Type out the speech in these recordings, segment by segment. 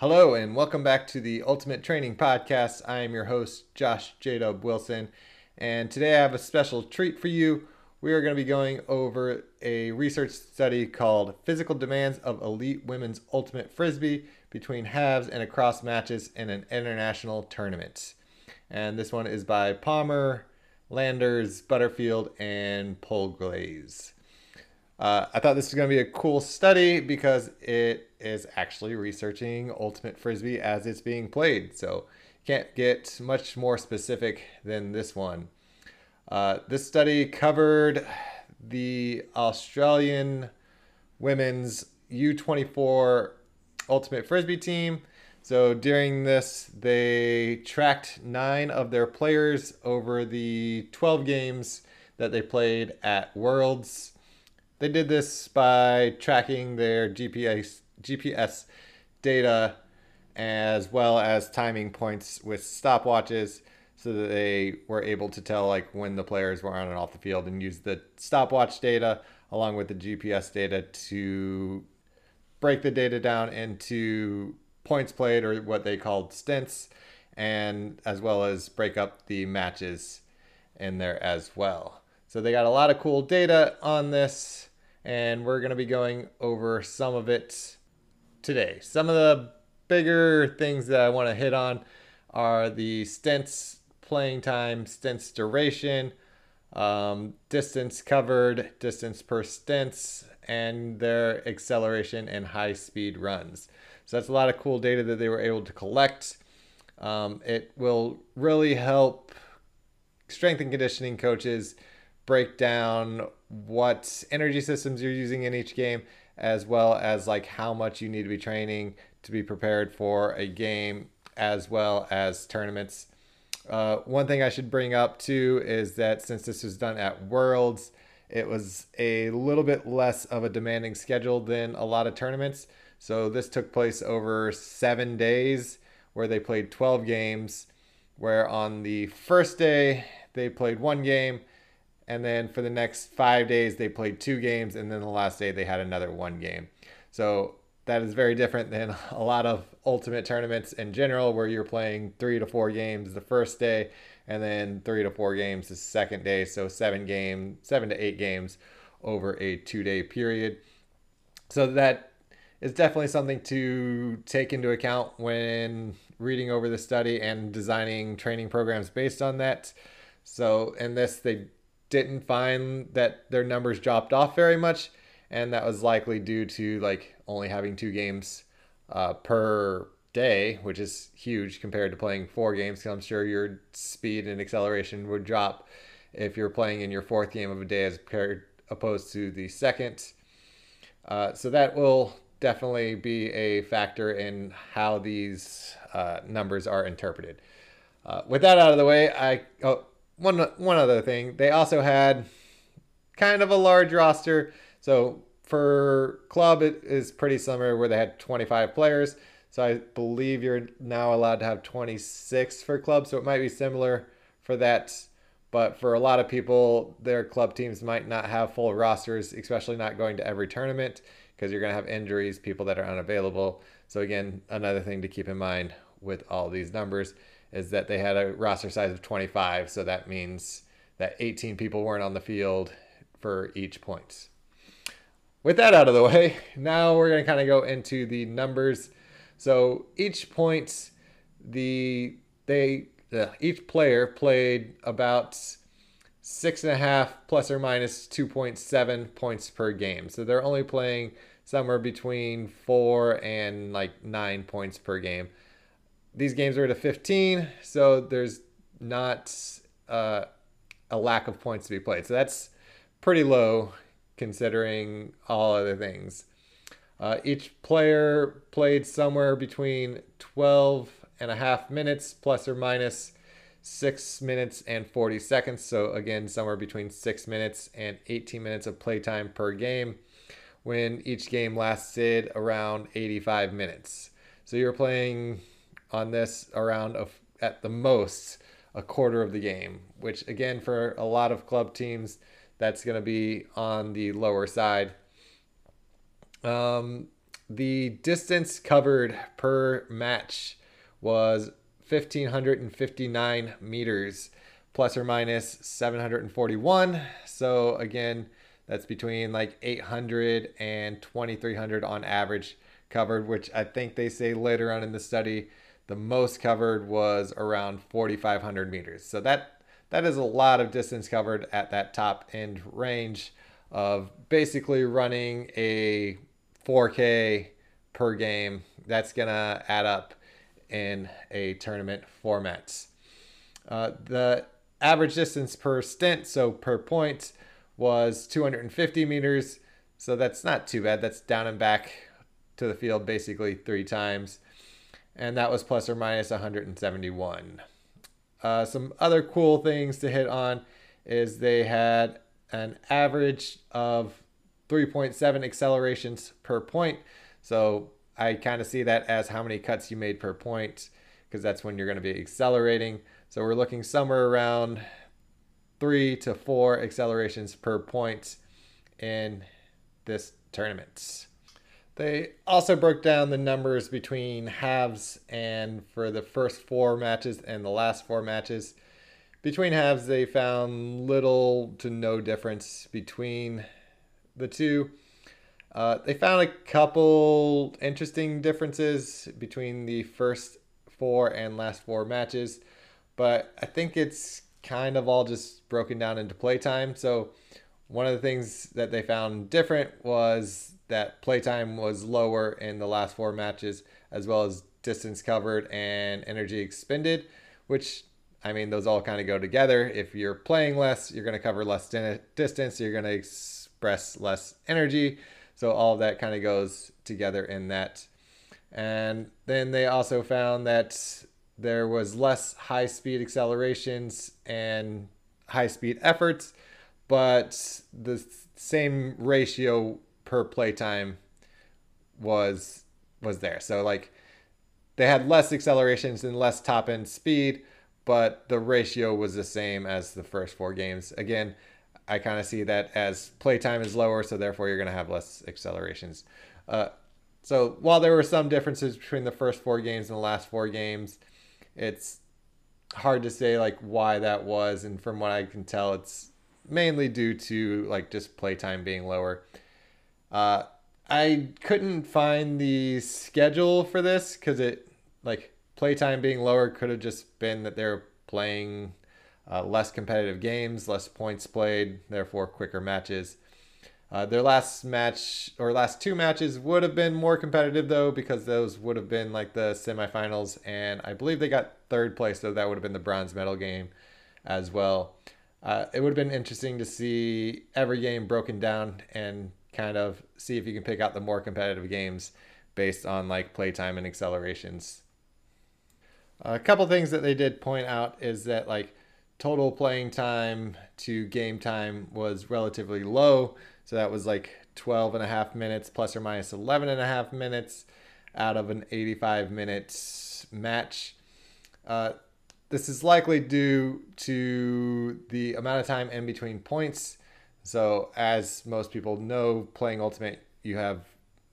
Hello, and welcome back to the Ultimate Training Podcast. I am your host, Josh J. Dub Wilson, and today I have a special treat for you. We are going to be going over a research study called Physical Demands of Elite Women's Ultimate Frisbee between halves and across matches in an international tournament. And this one is by Palmer, Landers, Buttfield, and Polglaze. Uh, I thought this was going to be a cool study because it is actually researching Ultimate Frisbee as it's being played. So can't get much more specific than this one. Uh, this study covered the Australian women's U24 Ultimate Frisbee team. So during this, they tracked nine of their players over the 12 games that they played at Worlds. They did this by tracking their GPS GPS data as well as timing points with stopwatches so that they were able to tell like when the players were on and off the field and use the stopwatch data along with the GPS data to break the data down into points played or what they called stints and as well as break up the matches in there as well. So they got a lot of cool data on this and we're going to be going over some of it today. Some of the bigger things that I want to hit on are the stints playing time, stints duration, um, distance covered, distance per stints, and their acceleration and high speed runs. So that's a lot of cool data that they were able to collect. Um, it will really help strength and conditioning coaches break down what energy systems you're using in each game, as well as like how much you need to be training to be prepared for a game, as well as tournaments. Uh, one thing I should bring up too is that since this was done at Worlds, it was a little bit less of a demanding schedule than a lot of tournaments. So this took place over seven days where they played 12 games. Where on the first day they played one game, and then for the next five days they played two games and then the last day they had another one game. So that is very different than a lot of ultimate tournaments in general where you're playing three to four games the first day and then three to four games the second day. So seven game seven to eight games over a two day period. So that is definitely something to take into account when reading over the study and designing training programs based on that. So in this they didn't find that their numbers dropped off very much, and that was likely due to like only having two games uh, per day, which is huge compared to playing four games. Cause I'm sure your speed and acceleration would drop if you're playing in your fourth game of a day as compared opposed to the second. Uh, so that will definitely be a factor in how these uh, numbers are interpreted. Uh, with that out of the way, I oh, one one other thing, they also had kind of a large roster. So for club, it is pretty similar where they had 25 players. So I believe you're now allowed to have 26 for club. So it might be similar for that. But for a lot of people, their club teams might not have full rosters, especially not going to every tournament because you're going to have injuries, people that are unavailable. So again, another thing to keep in mind with all these numbers is that they had a roster size of 25. So that means that 18 people weren't on the field for each point. With that out of the way, now we're going to kind of go into the numbers. So each point, the they uh, each player played about six and a half plus or minus 2.7 points per game. So they're only playing somewhere between four and like nine points per game these games are at a 15, so there's not uh, a lack of points to be played. So that's pretty low considering all other things. Uh, each player played somewhere between 12 and a half minutes plus or minus 6 minutes and 40 seconds. So, again, somewhere between 6 minutes and 18 minutes of playtime per game when each game lasted around 85 minutes. So, you're playing on this around of at the most a quarter of the game, which again for a lot of club teams that's going to be on the lower side. Um, the distance covered per match was 1,559 meters, plus or minus 741. So, again, that's between like 800 and 2,300 on average covered, which I think they say later on in the study the most covered was around 4,500 meters. So that that is a lot of distance covered at that top end range of basically running a 4K per game. That's gonna add up in a tournament format. Uh, the average distance per stint, so per point, was 250 meters. So that's not too bad. That's down and back to the field basically three times. And that was plus or minus 171. Uh, some other cool things to hit on is they had an average of 3.7 accelerations per point. So I kind of see that as how many cuts you made per point because that's when you're going to be accelerating. So we're looking somewhere around three to four accelerations per point in this tournament. They also broke down the numbers between halves and for the first four matches and the last four matches. Between halves, they found little to no difference between the two. Uh, they found a couple interesting differences between the first four and last four matches, but I think it's kind of all just broken down into playtime. So, one of the things that they found different was that playtime was lower in the last four matches, as well as distance covered and energy expended, which I mean, those all kind of go together. If you're playing less, you're going to cover less distance, you're going to express less energy. So all that kind of goes together in that. And then they also found that there was less high speed accelerations and high speed efforts, but the same ratio per playtime was was there. So like they had less accelerations and less top end speed, but the ratio was the same as the first four games. Again, I kind of see that as playtime is lower, so therefore you're going to have less accelerations. Uh, so while there were some differences between the first four games and the last four games, it's hard to say like why that was. And from what I can tell, it's mainly due to like just playtime being lower. Uh, I couldn't find the schedule for this because it like playtime being lower could have just been that they're playing uh, less competitive games, less points played, therefore quicker matches. Uh, their last match or last two matches would have been more competitive though because those would have been like the semifinals, and I believe they got third place, so that would have been the bronze medal game as well. Uh, it would have been interesting to see every game broken down and kind of see if you can pick out the more competitive games based on like playtime and accelerations. A couple things that they did point out is that like total playing time to game time was relatively low. So that was like 12 and a half minutes plus or minus 11 and a half minutes out of an 85 minute match. Uh, this is likely due to the amount of time in between points. So, as most people know, playing Ultimate, you have,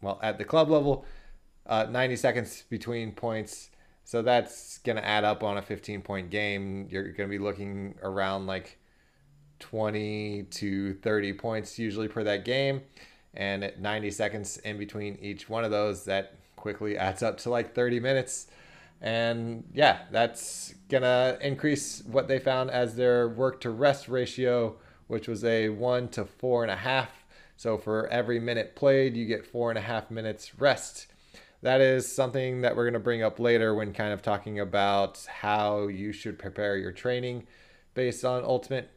well, at the club level, uh, 90 seconds between points so that's going to add up on a 15 point game. You're going to be looking around like 20 to 30 points usually per that game. And at 90 seconds in between each one of those, that quickly adds up to like 30 minutes. And yeah, that's going to increase what they found as their work to rest ratio, which was a one to four and a half. So for every minute played, you get four and a half minutes rest. That is something that we're going to bring up later when kind of talking about how you should prepare your training based on ultimate.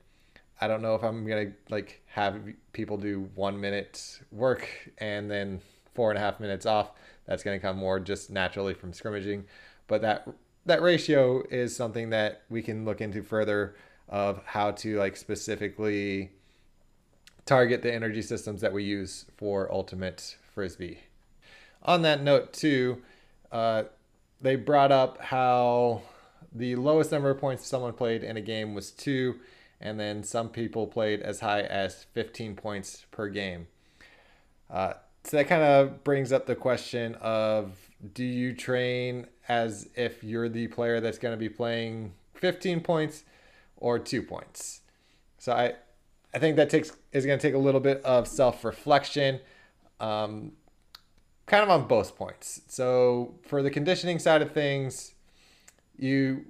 I don't know if i'm going to like have people do one minute work and then four and a half minutes off. That's going to come more just naturally from scrimmaging but that that ratio is something that we can look into further of how to like specifically target the energy systems that we use for ultimate frisbee on that note, too, uh, they brought up how the lowest number of points someone played in a game was two, and then some people played as high as 15 points per game. Uh, so that kind of brings up the question of do you train as if you're the player that's going to be playing 15 points or two points? So I, I think that takes is going to take a little bit of self reflection, um, kind of on both points. So for the conditioning side of things, you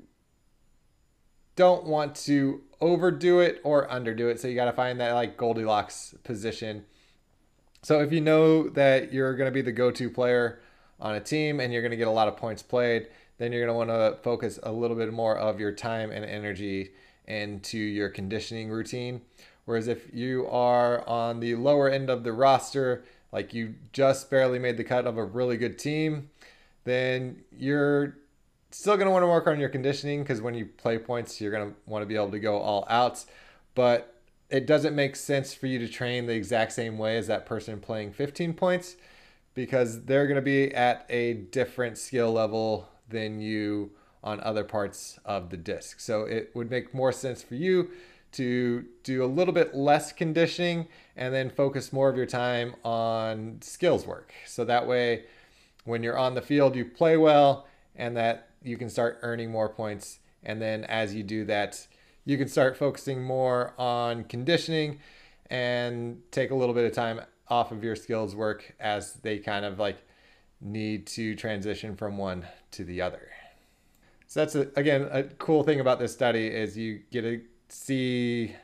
don't want to overdo it or underdo it. So you got to find that like Goldilocks position. So if you know that you're going to be the go-to player on a team and you're going to get a lot of points played, then you're going to want to focus a little bit more of your time and energy into your conditioning routine. Whereas if you are on the lower end of the roster, like you just barely made the cut of a really good team, then you're still going to want to work on your conditioning because when you play points, you're going to want to be able to go all out. But it doesn't make sense for you to train the exact same way as that person playing 15 points because they're going to be at a different skill level than you on other parts of the disc. So it would make more sense for you to do a little bit less conditioning and then focus more of your time on skills work. So that way, when you're on the field, you play well and that you can start earning more points. And then as you do that, you can start focusing more on conditioning and take a little bit of time off of your skills work as they kind of like need to transition from one to the other. So that's a, again a cool thing about this study is you get to see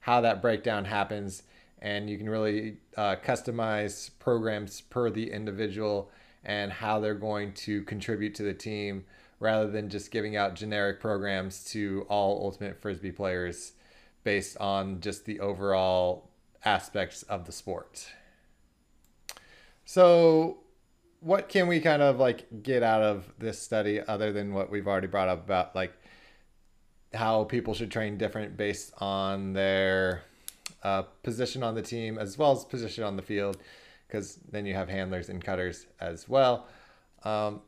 how that breakdown happens and you can really uh, customize programs per the individual and how they're going to contribute to the team rather than just giving out generic programs to all ultimate frisbee players based on just the overall aspects of the sport. So, what can we kind of like get out of this study other than what we've already brought up about like how people should train different based on their uh, position on the team as well as position on the field? Because then you have handlers and cutters as well. Um,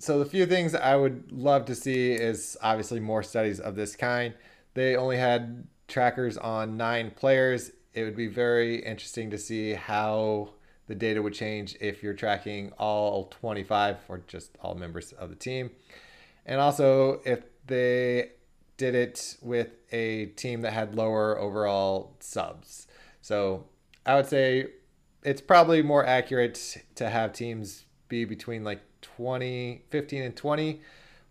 so the few things I would love to see is obviously more studies of this kind. They only had trackers on nine players. It would be very interesting to see how the data would change if you're tracking all 25 or just all members of the team. And also if they did it with a team that had lower overall subs. So I would say it's probably more accurate to have teams be between like 20, 15 and 20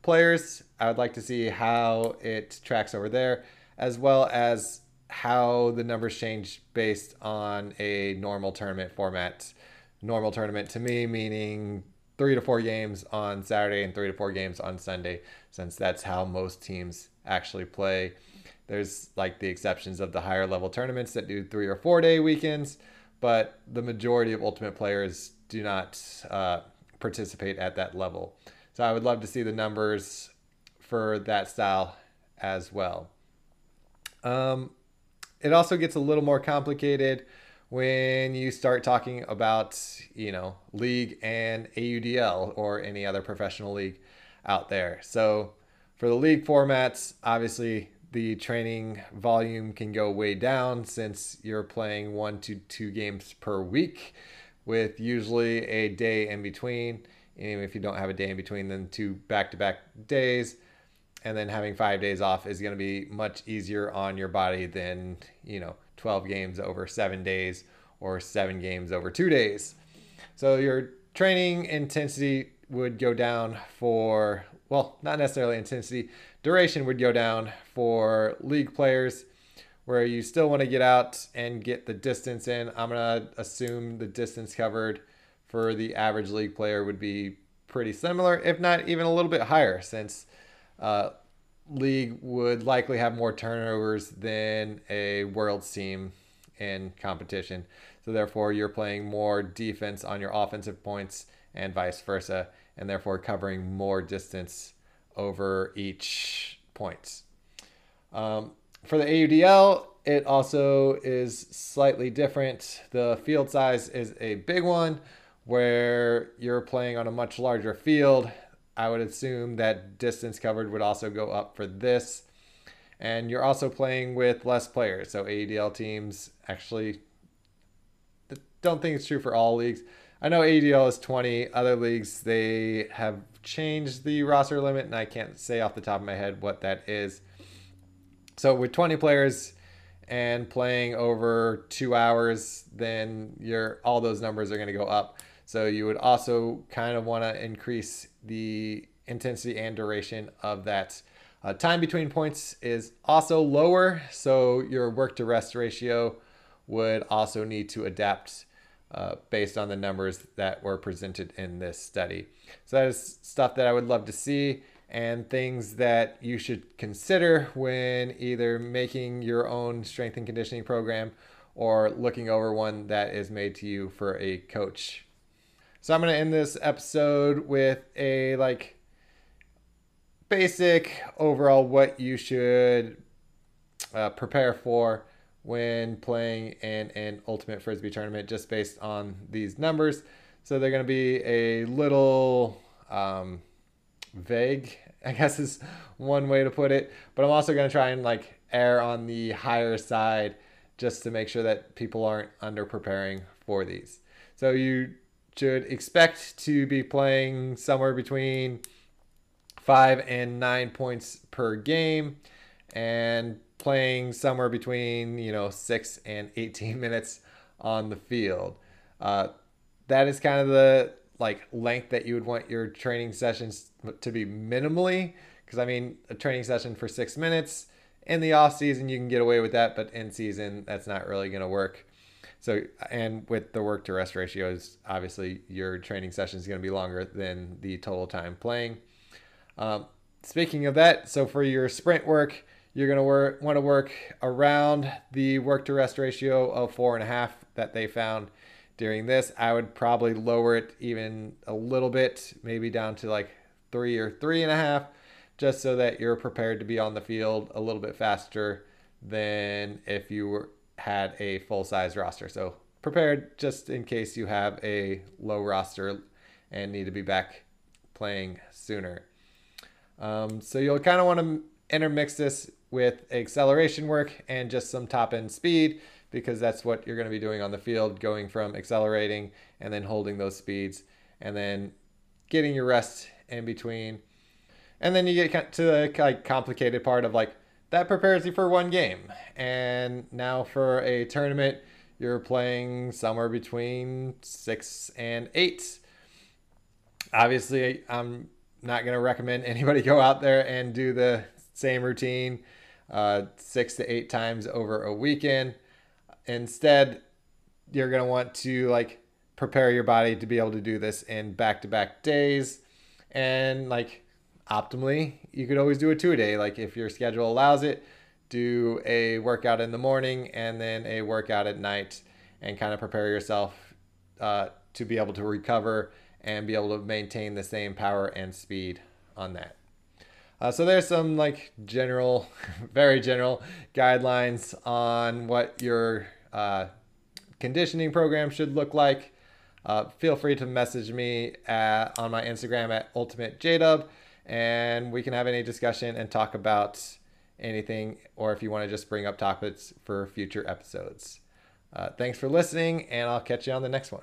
players. I would like to see how it tracks over there, as well as how the numbers change based on a normal tournament format. Normal tournament to me meaning three to four games on Saturday and three to four games on Sunday, since that's how most teams actually play. There's like the exceptions of the higher level tournaments that do three or four day weekends, but the majority of Ultimate players do not uh, participate at that level. So I would love to see the numbers for that style as well. Um, it also gets a little more complicated when you start talking about, you know, league and AUDL or any other professional league out there. So for the league formats, obviously the training volume can go way down since you're playing one to two games per week with usually a day in between. And if you don't have a day in between, then two back to back days. And then having five days off is going to be much easier on your body than, you know, 12 games over seven days or seven games over two days. So your training intensity would go down for, well, not necessarily intensity, duration would go down for league players where you still want to get out and get the distance in. I'm going to assume the distance covered for the average league player would be pretty similar, if not even a little bit higher, since uh, league would likely have more turnovers than a world's team in competition. So therefore, you're playing more defense on your offensive points and vice versa, and therefore covering more distance over each points. Um, for the AUDL, it also is slightly different. The field size is a big one where you're playing on a much larger field. I would assume that distance covered would also go up for this. And you're also playing with less players. So AUDL teams actually, don't think it's true for all leagues. I know AUDL is 20. Other leagues, they have changed the roster limit, and I can't say off the top of my head what that is. So with 20 players and playing over two hours, then your all those numbers are going to go up. So you would also kind of want to increase the intensity and duration of that. Uh, time between points is also lower, so your work to rest ratio would also need to adapt uh, based on the numbers that were presented in this study. So that is stuff that I would love to see and things that you should consider when either making your own strength and conditioning program or looking over one that is made to you for a coach. So I'm going to end this episode with a like basic overall what you should uh, prepare for when playing in an ultimate frisbee tournament just based on these numbers. So they're going to be a little um, vague, I guess is one way to put it. But I'm also going to try and like err on the higher side just to make sure that people aren't under preparing for these. So you should expect to be playing somewhere between five and nine points per game and playing somewhere between you know six and 18 minutes on the field. Uh, that is kind of the like length that you would want your training sessions to be minimally. Because I mean, a training session for six minutes in the off season you can get away with that, but in season that's not really going to work. So, and with the work to rest ratios, obviously your training session is going to be longer than the total time playing. Um, speaking of that, so for your sprint work, you're going to want to work around the work to rest ratio of four and a half that they found during this. I would probably lower it even a little bit, maybe down to like three or three and a half, just so that you're prepared to be on the field a little bit faster than if you were, had a full size roster. So prepared just in case you have a low roster and need to be back playing sooner. Um, so you'll kind of want to intermix this with acceleration work and just some top end speed because that's what you're going to be doing on the field, going from accelerating and then holding those speeds and then getting your rest in between. And then you get to the like complicated part of like that prepares you for one game. And now for a tournament, you're playing somewhere between six and eight. Obviously, I'm not going to recommend anybody go out there and do the same routine uh, six to eight times over a weekend. Instead, you're going to want to like prepare your body to be able to do this in back to back days. And like optimally, you could always do a two a day. Like if your schedule allows it, do a workout in the morning and then a workout at night and kind of prepare yourself uh, to be able to recover and be able to maintain the same power and speed on that. Uh, so there's some like general, very general guidelines on what your uh, conditioning program should look like. Uh, feel free to message me at, on my Instagram at ultimatejdub, and we can have any discussion and talk about anything, or if you want to just bring up topics for future episodes. Uh, thanks for listening, and I'll catch you on the next one.